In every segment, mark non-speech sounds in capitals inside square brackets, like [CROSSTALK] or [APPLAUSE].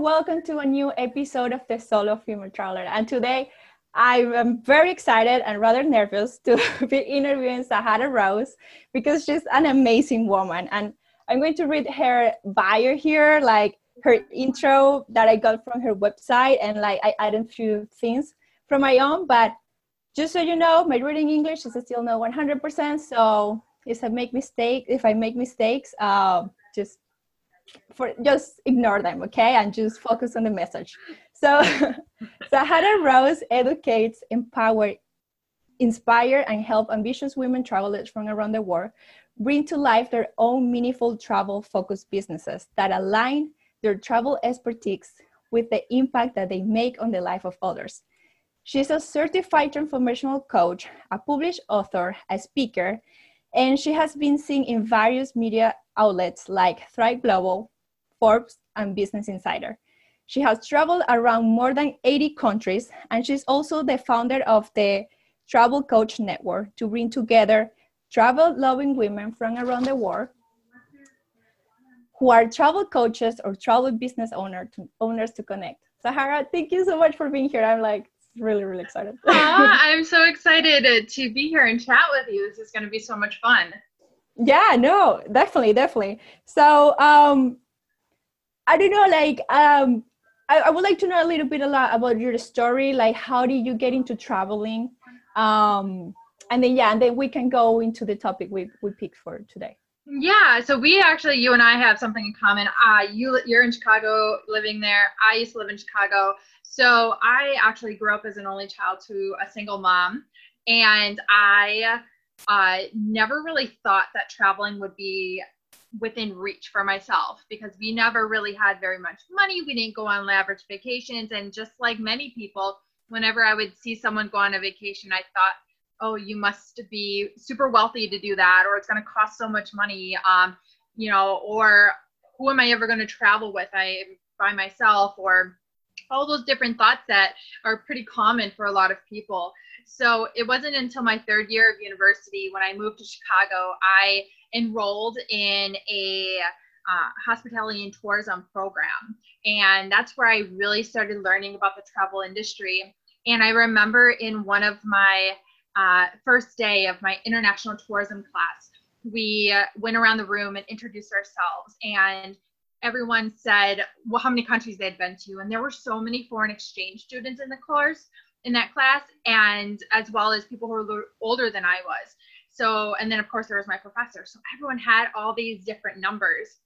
welcome to a new episode of the Solo Female Traveler. And today I am very excited and rather nervous to [LAUGHS] be interviewing Sahara Rose because she's an amazing woman. And I'm going to read her bio here, like her intro that I got from her website, and like I added a few things from my own. But just so you know, my reading English is still not 100%. So if I make mistake, if I make mistakes, uh, just for just ignore them, okay, and just focus on the message. So [LAUGHS] Sahara Rose educates, empower, inspire, and help ambitious women travelers from around the world bring to life their own meaningful travel-focused businesses that align their travel expertise with the impact that they make on the life of others. She's a certified transformational coach, a published author, a speaker, and she has been seen in various media outlets like Thrive Global, Forbes, and Business Insider. She has traveled around more than 80 countries, and she's also the founder of the Travel Coach Network to bring together travel loving women from around the world who are travel coaches or travel business owner to, owners to connect. Sahara, thank you so much for being here. I'm like really, really excited. Ah, [LAUGHS] I'm so excited to be here and chat with you. This is going to be so much fun. Yeah, no, definitely, definitely. So, um, I don't know, like, um, I, I would like to know a little bit a lot about your story. Like, how did you get into traveling? Um, and then, yeah, and then we can go into the topic we, we picked for today. Yeah, so we actually, you and I have something in common. Uh, you, you're in Chicago, living there. I used to live in Chicago. So I actually grew up as an only child to a single mom, and I uh, never really thought that traveling would be within reach for myself because we never really had very much money. We didn't go on lavish vacations, and just like many people, whenever I would see someone go on a vacation, I thought oh, you must be super wealthy to do that, or it's going to cost so much money, um, you know, or who am I ever going to travel with? I by myself, or all those different thoughts that are pretty common for a lot of people. So it wasn't until my third year of university when I moved to Chicago, I enrolled in a uh, hospitality and tourism program. And that's where I really started learning about the travel industry. And I remember in one of my uh, first day of my international tourism class, we uh, went around the room and introduced ourselves. And everyone said, well, how many countries they had been to. And there were so many foreign exchange students in the course, in that class, and as well as people who were older than I was. So, and then of course there was my professor. So everyone had all these different numbers.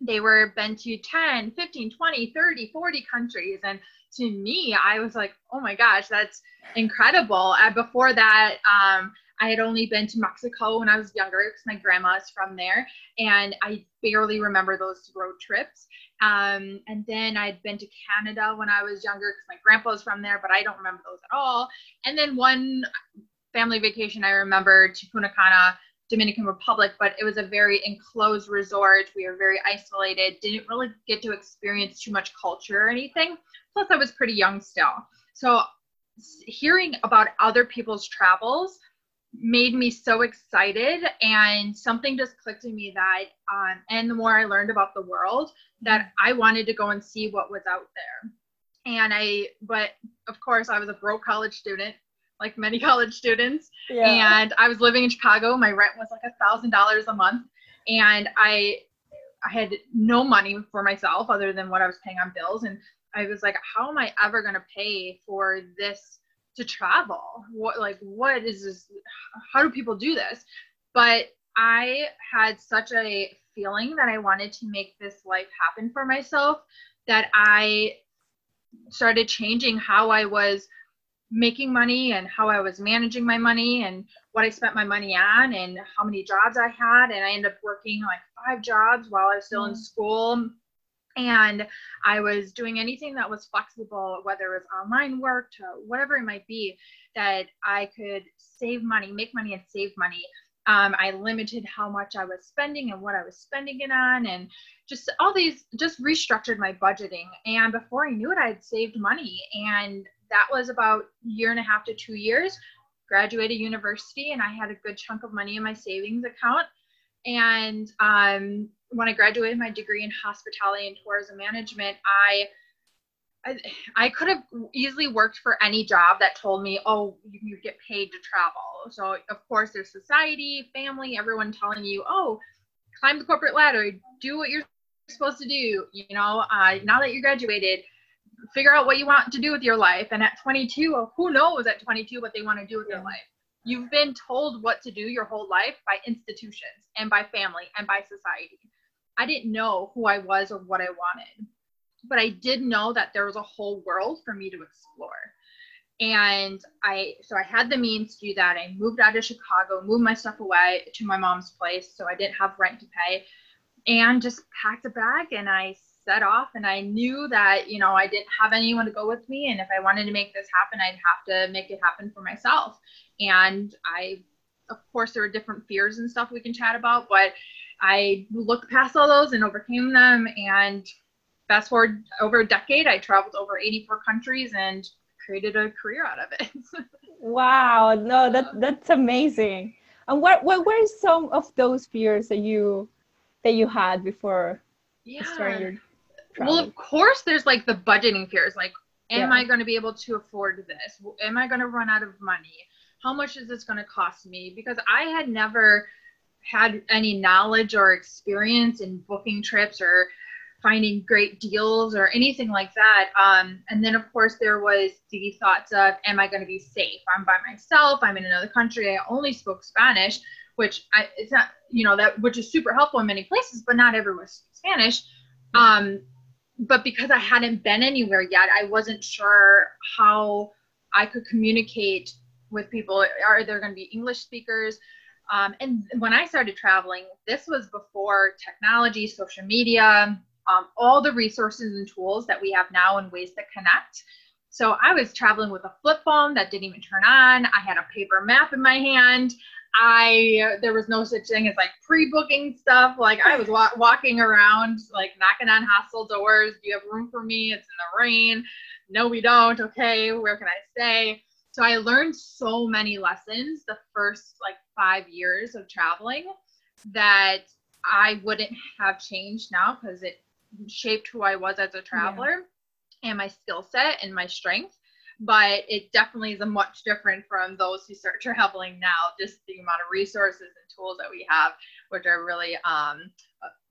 They were been to 10, 15, 20, 30, 40 countries. And to me, I was like, oh my gosh, that's incredible. Uh, before that, um, I had only been to Mexico when I was younger because my grandma is from there, and I barely remember those road trips. Um, and then I'd been to Canada when I was younger because my grandpa was from there, but I don't remember those at all. And then one family vacation I remember to Punta Cana, Dominican Republic, but it was a very enclosed resort. We were very isolated, didn't really get to experience too much culture or anything. Plus, I was pretty young still. So, hearing about other people's travels made me so excited and something just clicked in me that um, and the more i learned about the world that i wanted to go and see what was out there. And i but of course i was a broke college student like many [LAUGHS] college students yeah. and i was living in chicago. My rent was like a thousand dollars a month and i i had no money for myself other than what i was paying on bills and I was like, how am I ever going to pay for this to travel? What, like, what is this? How do people do this? But I had such a feeling that I wanted to make this life happen for myself that I started changing how I was making money and how I was managing my money and what I spent my money on and how many jobs I had. And I ended up working like five jobs while I was still mm. in school and I was doing anything that was flexible, whether it was online work to whatever it might be, that I could save money, make money, and save money. Um, I limited how much I was spending and what I was spending it on, and just all these, just restructured my budgeting. And before I knew it, I'd saved money. And that was about year and a half to two years. Graduated university, and I had a good chunk of money in my savings account. And um, when I graduated my degree in hospitality and tourism management, I I, I could have easily worked for any job that told me, oh, you, you get paid to travel. So, of course, there's society, family, everyone telling you, oh, climb the corporate ladder, do what you're supposed to do. You know, uh, now that you graduated, figure out what you want to do with your life. And at 22, who knows at 22 what they want to do with yeah. their life? You've been told what to do your whole life by institutions and by family and by society. I didn't know who I was or what I wanted but I did know that there was a whole world for me to explore. And I, so I had the means to do that. I moved out of Chicago, moved my stuff away to my mom's place so I didn't have rent to pay, and just packed a bag and I set off. And I knew that, you know, I didn't have anyone to go with me. And if I wanted to make this happen, I'd have to make it happen for myself. And I, of course, there were different fears and stuff we can chat about, but I looked past all those and overcame them. And fast forward over a decade, I traveled over 84 countries and created a career out of it. [LAUGHS] wow, no, that that's amazing. And what what were some of those fears that you that you had before yeah. starting your travel? Well, of course, there's like the budgeting fears, like, am yeah. I going to be able to afford this? Am I going to run out of money? How much is this going to cost me? Because I had never had any knowledge or experience in booking trips or finding great deals or anything like that. Um, and then, of course, there was the thoughts of, am I going to be safe? I'm by myself. I'm in another country. I only spoke Spanish, which I, it's not, you know, that which is super helpful in many places, but not everyone speaks Spanish. Um, but because I hadn't been anywhere yet, I wasn't sure how I could communicate with people. Are there going to be English speakers? Um, and when I started traveling, this was before technology, social media, um, all the resources and tools that we have now and ways to connect. So I was traveling with a flip phone that didn't even turn on. I had a paper map in my hand. I there was no such thing as like pre-booking stuff. Like I was wa- walking around, like knocking on hostel doors. Do you have room for me? It's in the rain. No, we don't. Okay, where can I stay? So I learned so many lessons the first like five years of traveling that I wouldn't have changed now because it shaped who I was as a traveler yeah. and my skill set and my strength. But it definitely is a much different from those who start [LAUGHS] traveling now, just the amount of resources and tools that we have, which are really um,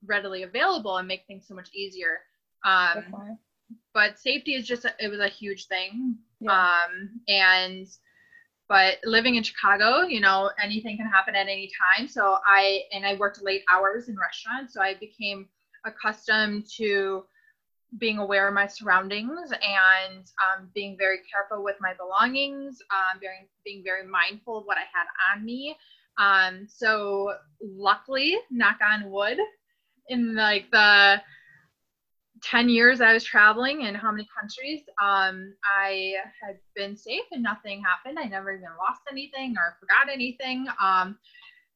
readily available and make things so much easier. Um, but safety is just, a, it was a huge thing. Yeah. Um, and, but living in Chicago, you know, anything can happen at any time. So I, and I worked late hours in restaurants. So I became accustomed to being aware of my surroundings and um, being very careful with my belongings, um, being, being very mindful of what I had on me. Um, so luckily, knock on wood, in like the 10 years I was traveling in how many countries, um, I had been safe and nothing happened. I never even lost anything or forgot anything. Um,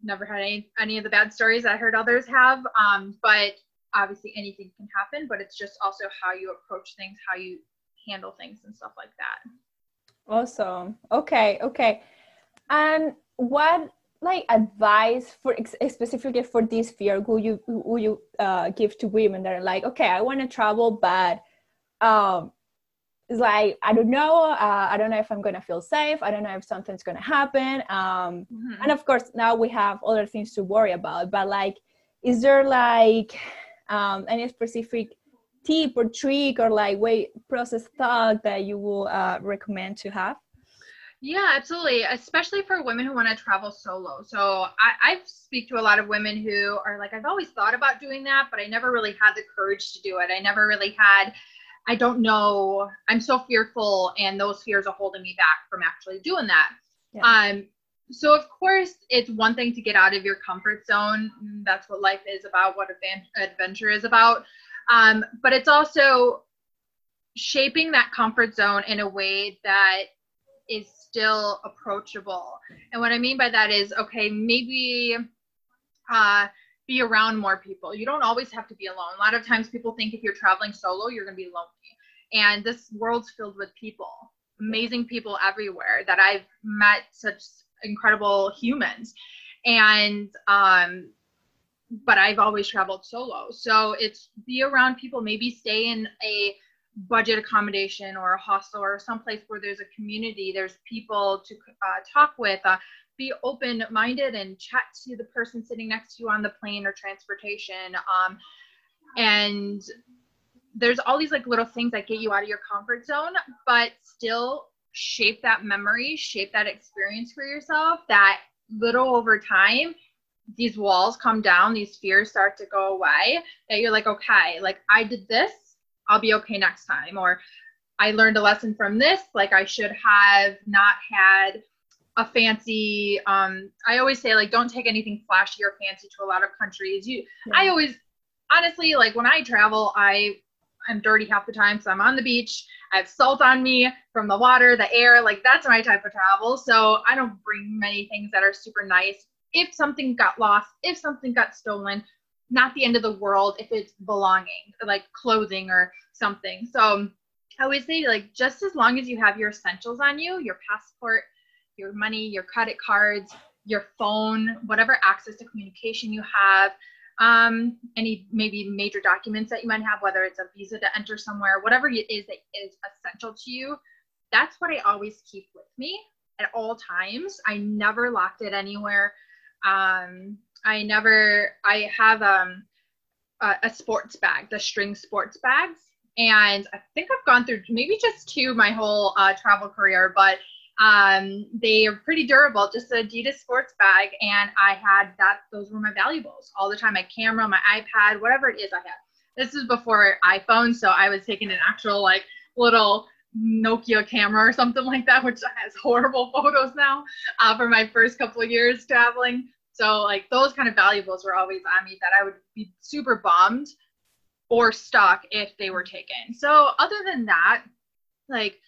never had any, any of the bad stories I heard others have. Um, but obviously anything can happen, but it's just also how you approach things, how you handle things and stuff like that. Awesome. Okay. Okay. And what like advice for specifically for this fear would you would you uh, give to women that are like, okay, I want to travel, but um, it's like I don't know. Uh, I don't know if I'm gonna feel safe. I don't know if something's gonna happen. Um, mm-hmm. And of course, now we have other things to worry about. But like, is there like um, any specific tip or trick or like way process thought that you will uh, recommend to have? Yeah, absolutely. Especially for women who want to travel solo. So I, I speak to a lot of women who are like, I've always thought about doing that, but I never really had the courage to do it. I never really had, I don't know, I'm so fearful, and those fears are holding me back from actually doing that. Yeah. Um, so of course it's one thing to get out of your comfort zone that's what life is about what adventure is about um, but it's also shaping that comfort zone in a way that is still approachable. And what i mean by that is okay maybe uh, be around more people. You don't always have to be alone. A lot of times people think if you're traveling solo you're going to be lonely. And this world's filled with people amazing people everywhere that i've met such incredible humans. And um but i've always traveled solo. So it's be around people maybe stay in a budget accommodation or a hostel or someplace where there's a community, there's people to uh, talk with. Uh, be open minded and chat to the person sitting next to you on the plane or transportation. Um, and there's all these like little things that get you out of your comfort zone, but still shape that memory, shape that experience for yourself that little over time these walls come down, these fears start to go away, that you're like, okay, like I did this, I'll be okay next time. Or I learned a lesson from this, like I should have not had a fancy um I always say like don't take anything flashy or fancy to a lot of countries. You yeah. I always honestly like when I travel, I I'm dirty half the time, so I'm on the beach. I have salt on me from the water, the air. Like that's my type of travel. So I don't bring many things that are super nice. If something got lost, if something got stolen, not the end of the world if it's belonging, like clothing or something. So I always say like just as long as you have your essentials on you, your passport, your money, your credit cards, your phone, whatever access to communication you have, um, any maybe major documents that you might have, whether it's a visa to enter somewhere, whatever it is that is essential to you, that's what I always keep with me at all times. I never locked it anywhere. Um, I never, I have um, a, a sports bag, the string sports bags. And I think I've gone through maybe just two my whole uh, travel career, but um, they are pretty durable, just an Adidas sports bag. And I had that, those were my valuables all the time my camera, my iPad, whatever it is I had. This is before iPhone. So I was taking an actual, like, little Nokia camera or something like that, which has horrible photos now uh, for my first couple of years traveling. So, like, those kind of valuables were always on me that I would be super bummed or stuck if they were taken. So, other than that, like,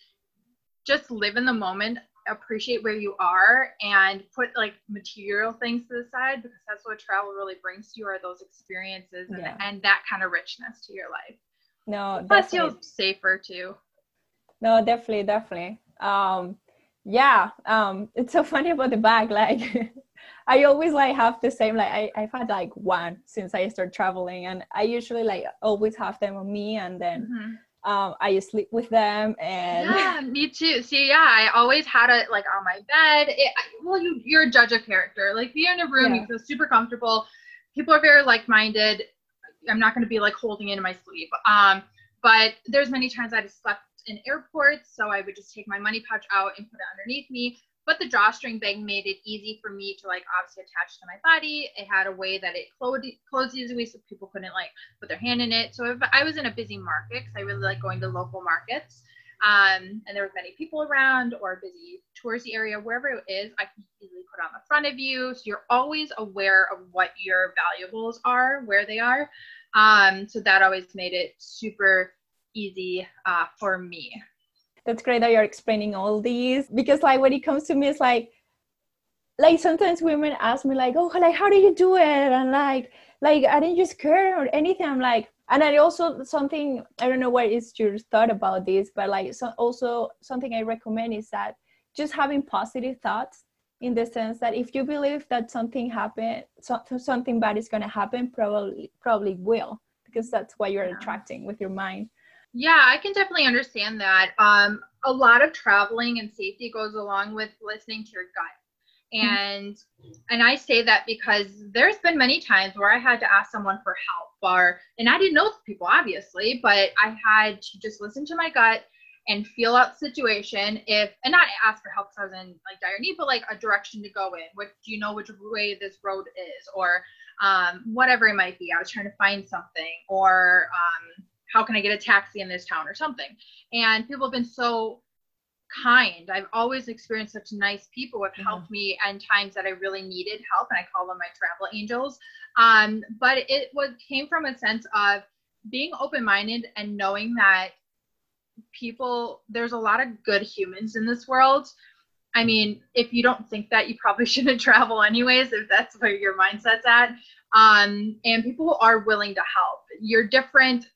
just live in the moment appreciate where you are and put like material things to the side because that's what travel really brings to you are those experiences and, yeah. and that kind of richness to your life no plus you're safer too no definitely definitely um yeah um it's so [LAUGHS] funny about the bag like [LAUGHS] i always like have the same like I, i've had like one since i started traveling and i usually like always have them on me and then mm-hmm um, I sleep with them and yeah, [LAUGHS] me too. See, yeah, I always had it like on my bed. It, well, you you're a judge of character. Like you're in a room, yeah. you feel super comfortable. People are very like-minded. I'm not going to be like holding it in my sleep. Um, but there's many times I just slept in airports, so I would just take my money pouch out and put it underneath me. But the drawstring bag made it easy for me to like obviously attach to my body. It had a way that it closed, closed easily so people couldn't like put their hand in it. So if I was in a busy market, because I really like going to local markets, um, and there was many people around or a busy touristy area, wherever it is, I can easily put on the front of you. So you're always aware of what your valuables are, where they are. Um, so that always made it super easy uh, for me. That's great that you're explaining all these because like when it comes to me it's like like sometimes women ask me like oh like how do you do it? And like like i didn't just care or anything. I'm like and i also something i don't know what is your thought about this but like so also something i recommend is that just having positive thoughts in the sense that if you believe that something happened so, something bad is going to happen probably probably will because that's what you're yeah. attracting with your mind yeah, I can definitely understand that. Um, a lot of traveling and safety goes along with listening to your gut. Mm-hmm. And and I say that because there's been many times where I had to ask someone for help or and I didn't know the people obviously, but I had to just listen to my gut and feel out the situation if and not ask for help because I was in like dire need, but like a direction to go in. What do you know which way this road is or um, whatever it might be. I was trying to find something or um, how can I get a taxi in this town or something? And people have been so kind. I've always experienced such nice people who have helped mm-hmm. me in times that I really needed help, and I call them my travel angels. Um, but it was came from a sense of being open-minded and knowing that people there's a lot of good humans in this world. I mean, if you don't think that, you probably [LAUGHS] shouldn't travel anyways, if that's where your mindset's at. Um, and people are willing to help. You're different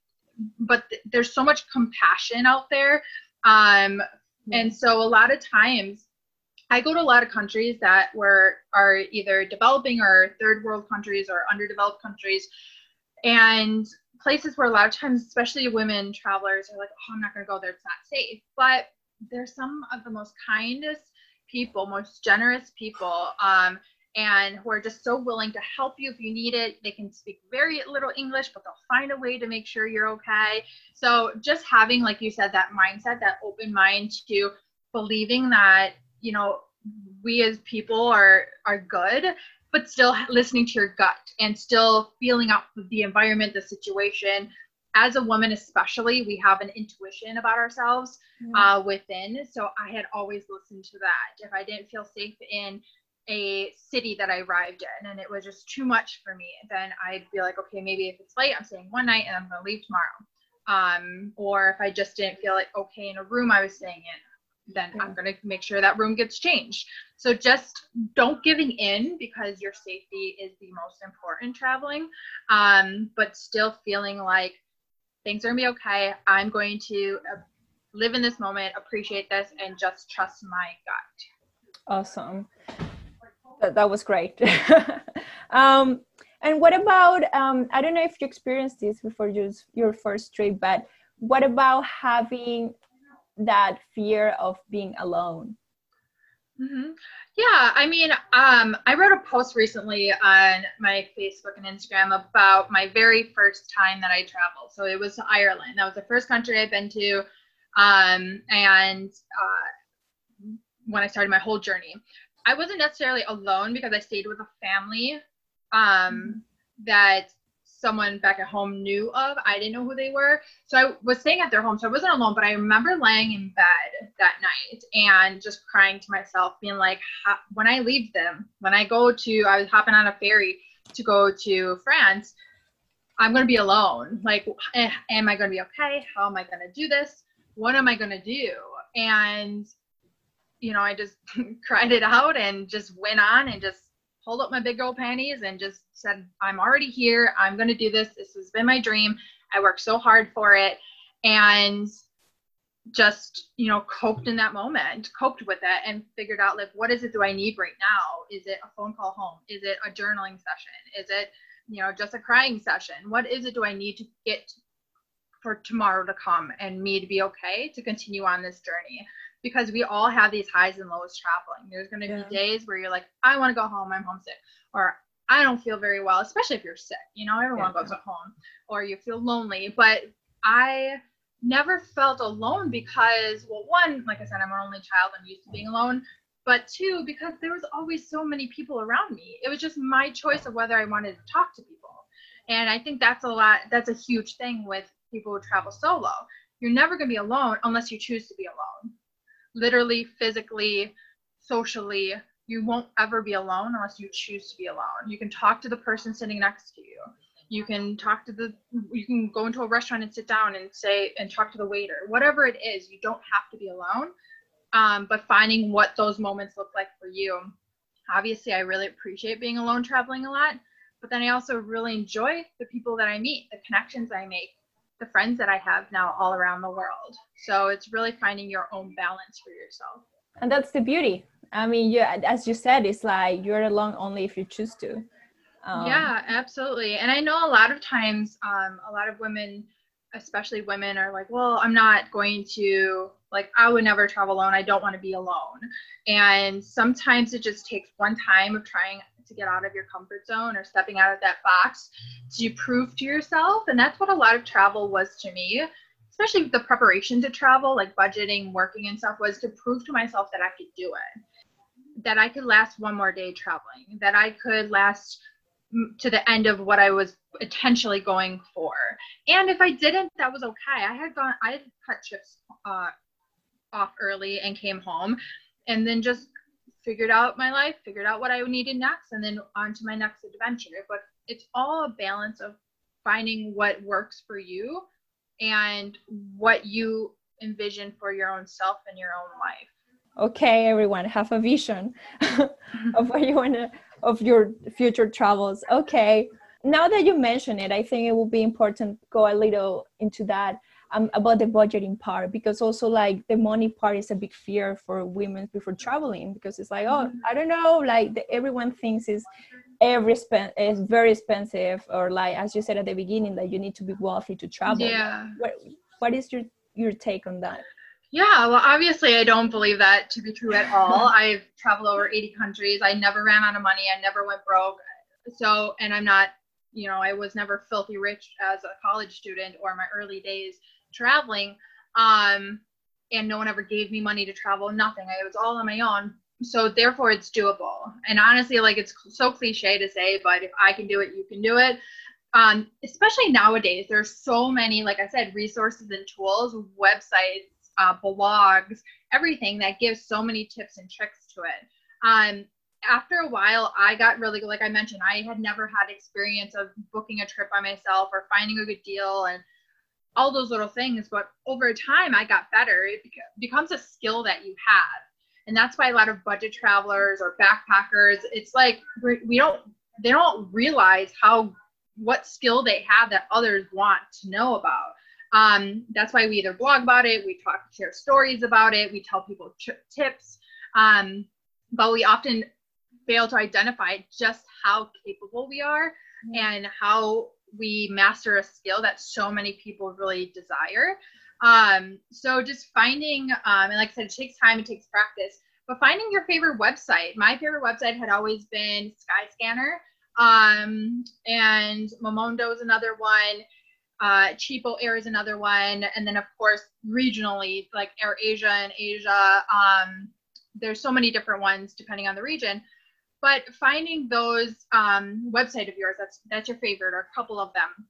but th- there's so much compassion out there um, and so a lot of times i go to a lot of countries that were are either developing or third world countries or underdeveloped countries and places where a lot of times, especially women travelers, are like, oh, I'm not going to go there, it's not safe. But they're some of the most kindest people, most generous people. Um, and who are just so willing to help you if you need it. They can speak very little English, but they'll find a way to make sure you're okay. So just having, like you said, that mindset, that open mind to believing that, you know, we as people are are good, but still listening to your gut and still feeling out the environment, the situation. As a woman, especially, we have an intuition about ourselves mm-hmm. uh, within. So I had always listened to that. If I didn't feel safe in a city that I arrived in and it was just too much for me, then I'd be like, okay, maybe if it's late, I'm staying one night and I'm to leave tomorrow. Um, or if I just didn't feel like okay in a room I was staying in, then I'm going to make sure that room gets changed. So just don't giving in because your safety is the most important traveling, um, but still feeling like things are to be okay. I'm going to uh, live in this moment, appreciate this, and just trust my gut. Awesome that, that was great. [LAUGHS] um, and what about, um, I don't know if you experienced this before your, your first trip, but what about having that fear of being alone? Mm-hmm. Yeah, I mean, um, I wrote a post recently on my Facebook and Instagram about my very first time that I traveled. So it was to Ireland. That was the first country I've been to. Um, and uh, when I started my whole journey. I wasn't necessarily alone because I stayed with a family um, mm-hmm. that someone back at home knew of. I didn't know who they were. So I was staying at their home. So I wasn't alone, but I remember laying in bed that night and just crying to myself, being like, when I leave them, when I go to, I was hopping on a ferry to go to France, I'm going to be alone. Like, eh, am I going to be okay? How am I going to do this? What am I going to do? And you know, I just [LAUGHS] cried it out and just went on and just pulled up my big old panties and just said, I'm already here. I'm going to do this. This has been my dream. I worked so hard for it. And just, you know, coped in that moment, coped with it and figured out like, what is it do I need right now? Is it a phone call home? Is it a journaling session? Is it, you know, just a crying session? What is it do I need to get for tomorrow to come and me to be okay to continue on this journey? Because we all have these highs and lows traveling. There's going to yeah. be days where you're like, I want to go home, I'm homesick, or I don't feel very well, especially if you're sick. You know, everyone yeah. goes home, or you feel lonely. But I never felt alone because, well, one, like I said, I'm an only child, I'm used to being alone. But two, because there was always so many people around me. It was just my choice of whether I wanted to talk to people. And I think that's a lot, that's a huge thing with people who travel solo. You're never going to be alone unless you choose to be alone literally, physically, socially. You won't ever be alone unless you choose to be alone. You can talk to the person sitting next to you. You can talk to the, you can go into a restaurant and sit down and say, and talk to the waiter. Whatever it is, you don't have to be alone. Um, but finding what those moments look like for you. Obviously, I really appreciate being alone traveling a lot, but then I also really enjoy the people that I meet, the connections I make, the friends that I have now all around the world. So it's really finding your own balance for yourself. And that's the beauty. I mean, yeah, as you said, it's like you're alone only if you choose to. Um, yeah, absolutely. And I know a lot of times, um, a lot of women, especially women, are like, well, I'm not going to, like, I would never travel alone. I don't want to be alone. And sometimes it just takes one time of trying to get out of your comfort zone or stepping out of that box to prove to yourself. And that's what a lot of travel was to me, especially the preparation to travel, like budgeting, working and stuff, was to prove to myself that I could do it, that I could last one more day traveling, that I could last to the end of what I was potentially going for. And if I didn't, that was okay. I had gone, I had cut trips uh, off early and came home and then just figured out my life, figured out what I needed next, and then on to my next adventure. But it's all a balance of finding what works for you and what you envision for your own self and your own life. Okay, everyone, have a vision [LAUGHS] of what you want to of your future travels. Okay. Now that you mention it, I think it will be important to go a little into that um, about the budgeting part because also like the money part is a big fear for women before traveling because it's like oh i don't know like the, everyone thinks is every spend is very expensive or like as you said at the beginning that you need to be wealthy to travel. Yeah. What, what is your your take on that? Yeah well obviously i don't believe that to be true at all. [LAUGHS] I've traveled over 80 countries. I never ran out of money. I never went broke. So and i'm not you know i was never filthy rich as a college student or my early days traveling um and no one ever gave me money to travel nothing. I was all on my own. So therefore it's doable. And honestly like it's so cliche to say but if i can do it you can do it. Um, especially nowadays there's so many like i said resources and tools websites uh, blogs everything that gives so many tips and tricks to it. Um, after a while i got really like i mentioned i had never had experience of booking a trip by myself or finding a good deal and all those little things but over time i got better. It becomes a skill that you have. And that's why a lot of budget travelers or backpackers it's like we don't they don't realize how what skill they have that others want to know about. Um, that's why we either blog about it we talk share stories about it we tell people t- tips. Um, but we often fail to identify just how capable we are mm-hmm. and how we master a skill that so many people really desire um, so just finding, um, and like I said, it takes time, it takes practice, but finding your favorite website. My favorite website had always been Skyscanner, um, and Momondo is another one. Uh, CheapOair is another one, and then of course regionally, like Air Asia and Asia. Um, there's so many different ones depending on the region. But finding those um, website of yours that's that's your favorite, or a couple of them,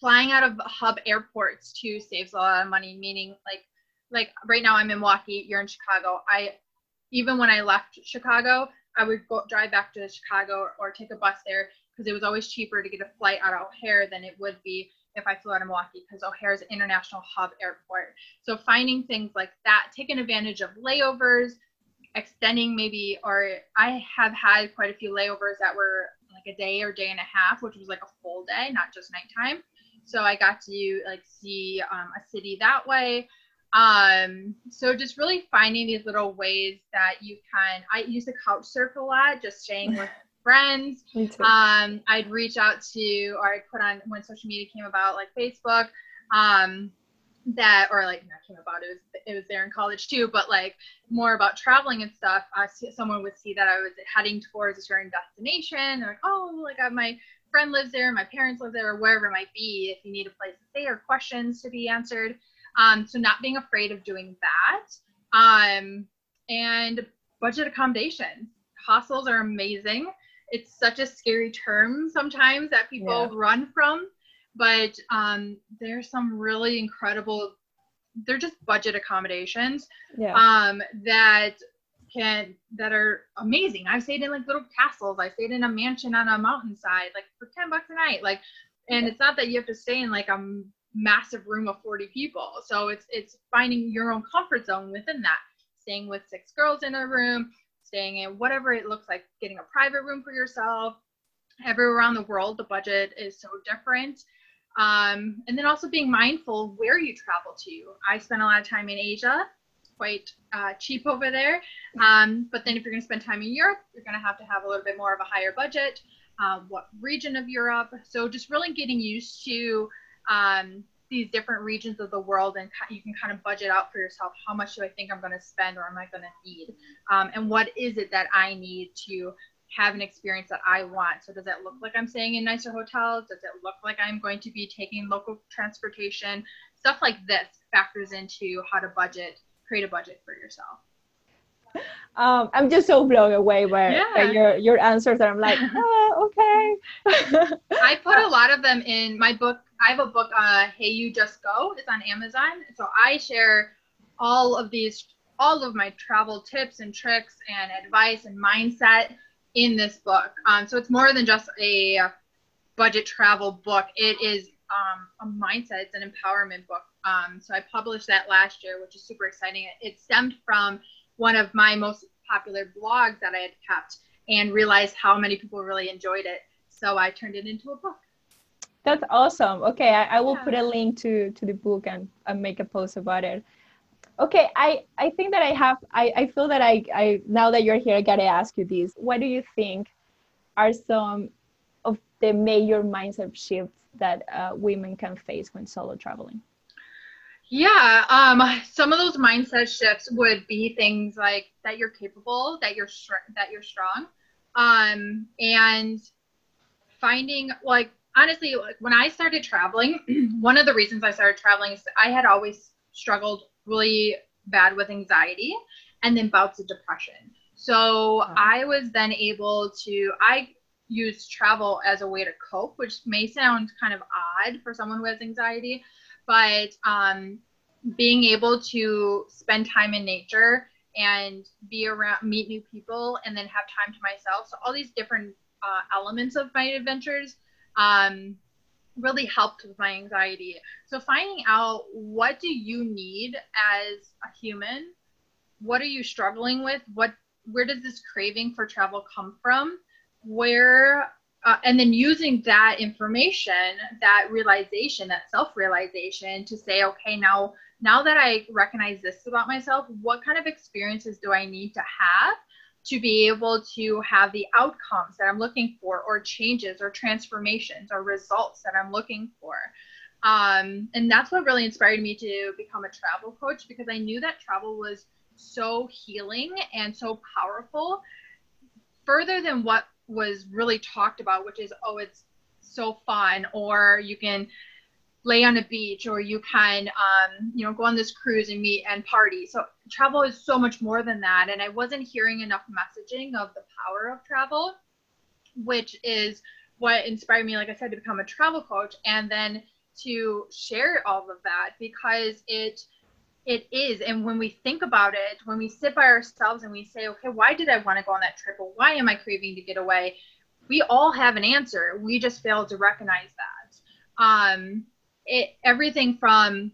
flying out of hub airports too saves a lot of money meaning like like right now i'm in milwaukee you're in chicago. I even when i left chicago i would go drive back to chicago or, take a bus there because it was always cheaper to get a flight out of o'hare than it would be if i flew out of milwaukee because o'hare is an international hub airport. So finding things like that taking advantage of layovers extending maybe or i have had quite a few layovers that were like a day or day and a half which was like a full day not just nighttime so I got to like see um, a city that way. Um, so just really finding these little ways that you can. I use the couch surf a lot, just staying with [LAUGHS] friends. Um, I'd reach out to, or I'd put on when social media came about, like Facebook. Um, that or like not came about it was it was there in college too but like more about traveling and stuff uh, someone would see that i was heading towards a certain destination they're like oh like i have my friend lives there, my parents live there, or wherever it might be, if you need a place to stay or questions to be answered. Um, so not being afraid of doing that. Um, and budget accommodations. Hostels are amazing. It's such a scary term sometimes that people yeah. run from, but um, there's some really incredible. They're just budget accommodations yeah. um, that can that are amazing. I've stayed in like little castles. I stayed in a mansion on a mountainside, like for ten bucks a night. Like, and it's not that you have to stay in like a massive room of 40 people. So it's it's finding your own comfort zone within that. Staying with six girls in a room, staying in whatever it looks like, getting a private room for yourself. Everywhere around the world, the budget is so different. Um, and then also being mindful where you travel to. I spent a lot of time in Asia quite uh, cheap over there. Um, but then if you're going to spend time in Europe, you're going to have to have a little bit more of a higher budget. Uh, what region of Europe? So just really getting used to um, these different regions of the world, and you can kind of budget out for yourself. How much do I think I'm going to spend, or am I going to need? Um, and what is it that I need to have an experience that I want. So does it look like I'm staying in nicer hotels? Does it look like I'm going to be taking local transportation? Stuff like this factors into how to budget create a budget for yourself? Um, I'm just so blown away by, yeah. by your your answers. that I'm like, [LAUGHS] oh, okay. [LAUGHS] I put a [LAUGHS] lot of them in my book. I have a book, uh, Hey You Just Go. It's on Amazon. So I share all of these, all of my travel tips and tricks and advice and mindset in this book. Um, so it's more than just a budget travel book. It is um, a mindset. It's an empowerment book um, so I published that last year, which is super exciting. It, it stemmed from one of my most popular blogs that I had kept and realized how many people really enjoyed it. So I turned it into a book. That's awesome. Okay, I, I will yeah. put a link to to the book and, and make a post about it. Okay, I I think that I have I, I feel that I I now that you're here I gotta ask you this. What do you think are some of the major mindset shifts that uh, women can face when solo traveling? Yeah, um, some of those mindset shifts would be things like that you're capable, that you're str- that you're strong, um, and finding like honestly, like when I started traveling, [CLEARS THROAT] one of the reasons I started traveling is I had always struggled really bad with anxiety and then bouts of depression. So I was then able to I use travel as a way to cope, which may sound kind of odd for someone who has anxiety, but um, being able to spend time in nature and be around, meet new people, and then have time to myself. So all these different uh, elements of my adventures um, really helped with my anxiety. So finding out what do you need as a human, what are you struggling with, what where does this craving for travel come from, where uh, and then using that information that realization that self-realization to say okay now now that i recognize this about myself what kind of experiences do i need to have to be able to have the outcomes that i'm looking for or changes or transformations or results that i'm looking for. Um, and that's what really inspired me to become a travel coach because i knew that travel was so healing and so powerful further than what was really talked about, which is, oh, it's so fun, or you can lay on a beach, or you can, um, you know, go on this cruise and meet and party. So travel is so much more than that. And I wasn't hearing enough messaging of the power of travel, which is what inspired me, like I said, to become a travel coach and then to share all of that because it it is. And when we think about it when we sit by ourselves and we say okay why did i want to go on that trip? Or why am i craving to get away? we all have an answer. We just fail to recognize that. Um it everything from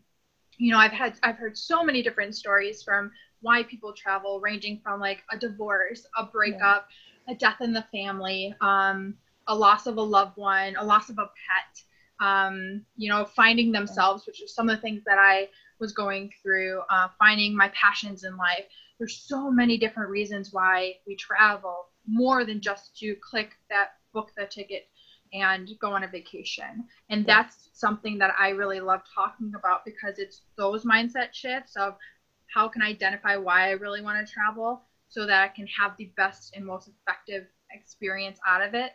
you know i've had i've heard so many different stories from why people travel ranging from like a divorce a breakup yeah. a death in the family um a loss of a loved one a loss of a pet um you know finding themselves which is some of the things that i was going through, uh, finding my passions in life. There's so many different reasons why we travel, more than just to click that book the ticket and go on a vacation. And that's something that I really love talking about because it's those mindset shifts of how can I identify why I really want to travel so that I can have the best and most effective experience out of it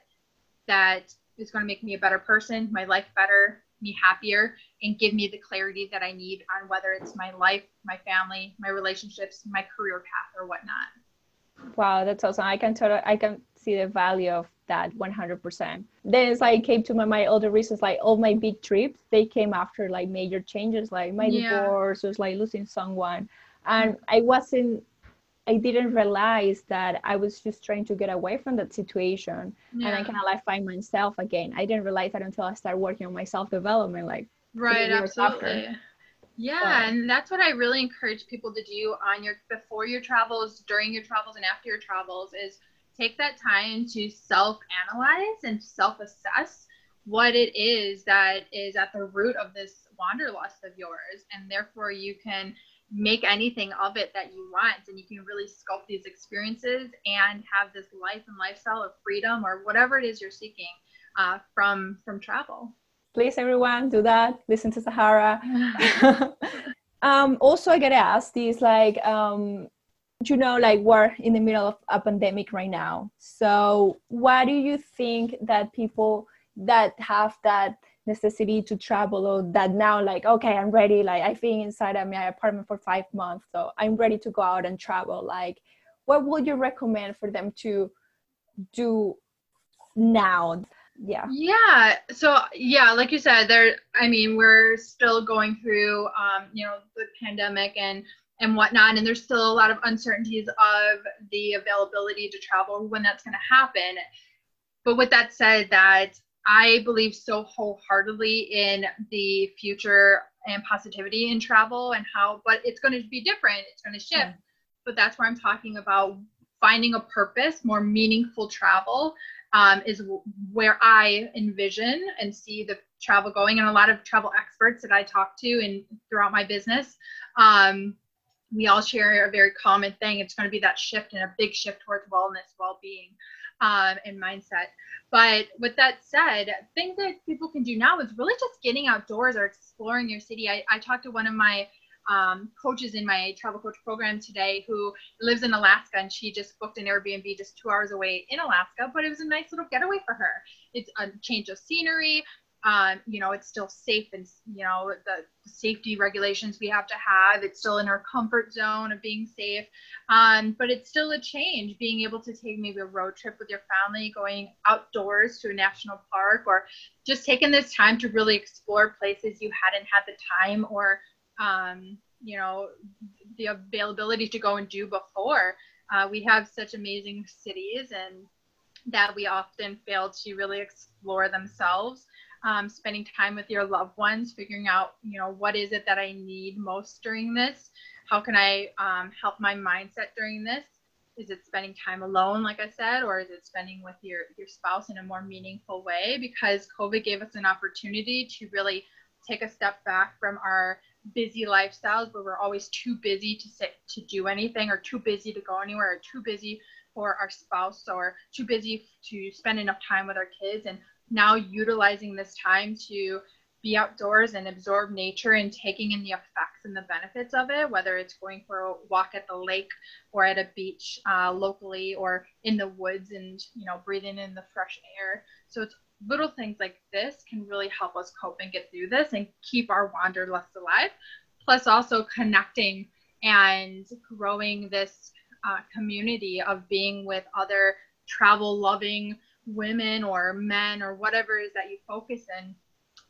that is going to make me a better person, my life better, me happier and give me the clarity that I need on whether it's my life, my family, my relationships, my career path, or whatnot. Wow, that's awesome. I can totally, I can see the value of that 100%. Then it's like came to my mind all the reasons like all my big trips they came after like major changes like my yeah. divorce was like losing someone and I wasn't I didn't realize that I was just trying to get away from that situation yeah. and I kind of like find myself again. I didn't realize that until I started working on my self development, like right, absolutely. After. Yeah, and that's what I really encourage people to do on your before your travels, during your travels, and after your travels is take that time to self analyze and self assess what it is that is at the root of this wanderlust of yours, and therefore you can make anything of it that you want. And you can really sculpt these experiences and have this life and lifestyle of freedom or whatever it is you're seeking uh, from from travel. Please everyone do that. Listen to sahara. [LAUGHS] [LAUGHS] Um, also i get asked is like um, you know like we're in the middle of a pandemic right now. So what do you think that people that have that necessity to travel or that now like okay i'm ready like i've been inside of my apartment for five months so i'm ready to go out and travel like what would you recommend for them to do now? Yeah. Yeah so yeah like you said there i mean we're still going through um you know the pandemic and and whatnot and there's still a lot of uncertainties of the availability to travel when that's going to happen but with that said that I believe so wholeheartedly in the future and positivity in travel and how, but it's going to be different. It's going to shift. Yeah. But that's where I'm talking about finding a purpose, more meaningful travel um, is where I envision and see the travel going. And a lot of travel experts that I talk to and throughout my business, um, we all share a very common thing. It's going to be that shift and a big shift towards wellness, well being. um, and mindset. But with that said, things that people can do now is really just getting outdoors or exploring your city. I, I talked to one of my um, coaches in my travel coach program today who lives in Alaska and she just booked an Airbnb just two hours away in Alaska, but it was a nice little getaway for her. It's a change of scenery, um, you know, it's still safe and, you know, the, safety regulations we have to have. It's still in our comfort zone of being safe. Um, but it's still a change being able to take maybe a road trip with your family, going outdoors to a national park, or just taking this time to really explore places you hadn't had the time or, um, you know, the availability to go and do before. Uh, we have such amazing cities and that we often fail to really explore themselves um, spending time with your loved ones, figuring out, you know, what is it that I need most during this? How can I um, help my mindset during this? Is it spending time alone, like I said, or is it spending with your, your spouse in a more meaningful way? Because COVID gave us an opportunity to really take a step back from our busy lifestyles where we're always too busy to sit to do anything or too busy to go anywhere or too busy for our spouse or too busy to spend enough time with our kids and now utilizing this time to be outdoors and absorb nature and taking in the effects and the benefits of it, whether it's going for a walk at the lake or at a beach uh, locally or in the woods and you know breathing in the fresh air. So it's little things like this can really help us cope and get through this and keep our wanderlust alive. Plus also connecting and growing this uh, community of being with other travel loving women or men or whatever it is that you focus in.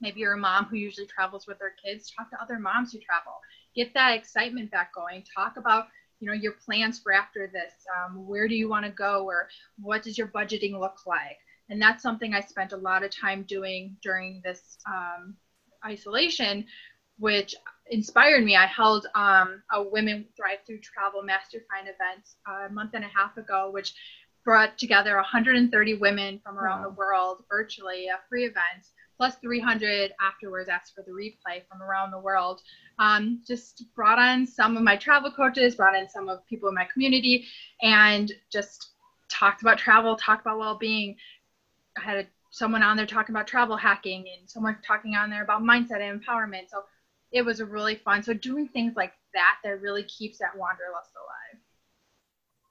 Maybe you're a mom who usually travels with her kids talk to other moms who travel. Get that excitement back going. Talk about you know your plans for after this. Um, where do you want to go or what does your budgeting look like? And that's something i spent a lot of time doing during this um, isolation which inspired me. I held um, a women thrive through travel mastermind event a month and a half ago which brought together 130 women from around wow. the world virtually, a free event, plus 300 afterwards asked for the replay from around the world. Um, just brought on some of my travel coaches, brought in some of people in my community, and just talked about travel, talked about well-being. I had a, someone on there talking about travel hacking, and someone talking on there about mindset and empowerment. So it was really fun. So doing things like that that really keeps that wanderlust alive.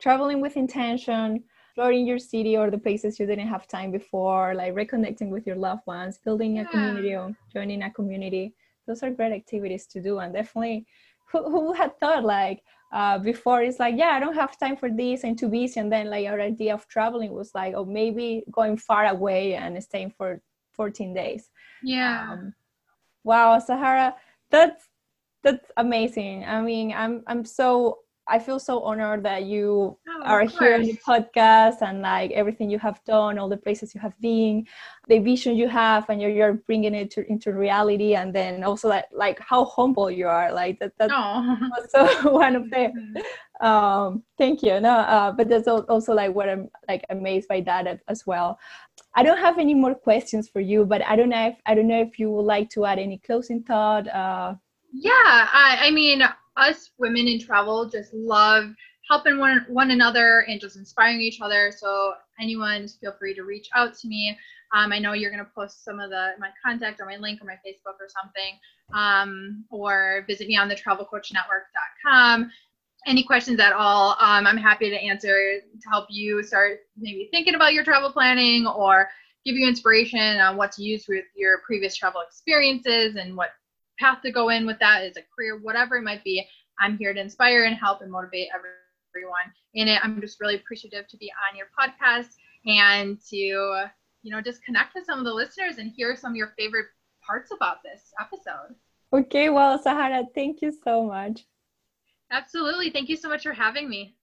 Traveling with intention, exploring your city or the places you didn't have time before, like reconnecting with your loved ones, building yeah. a community, or joining a community. Those are great activities to do. And definitely, who, who had thought like uh, before it's like, yeah, I don't have time for this and too busy. And then like our idea of traveling was like, oh, maybe going far away and staying for 14 days. Yeah. Um, wow, Sahara, that's that's amazing. I mean, I'm I'm so I feel so honored that you oh, are here on the podcast and like everything you have done, all the places you have been, the vision you have, and you're, you're bringing it to, into reality. And then also that, like how humble you are, like that. That's [LAUGHS] also [LAUGHS] one of the. Mm-hmm. Um, thank you. No, uh, but that's also like what I'm like amazed by that as well. I don't have any more questions for you, but I don't know if I don't know if you would like to add any closing thought. Uh, yeah, I, I mean us women in travel just love helping one, one another and just inspiring each other. So anyone, feel free to reach out to me. Um, I know you're going to post some of the my contact or my link or my Facebook or something, um, or visit me on the travelcoachnetwork.com. Any questions at all, um, I'm happy to answer to help you start maybe thinking about your travel planning or give you inspiration on what to use with your previous travel experiences and what path to go in with that is a career, whatever it might be. I'm here to inspire and help and motivate everyone in it. I'm just really appreciative to be on your podcast and to, you know, just connect with some of the listeners and hear some of your favorite parts about this episode. Okay, well, Sahara, thank you so much. Absolutely. Thank you so much for having me.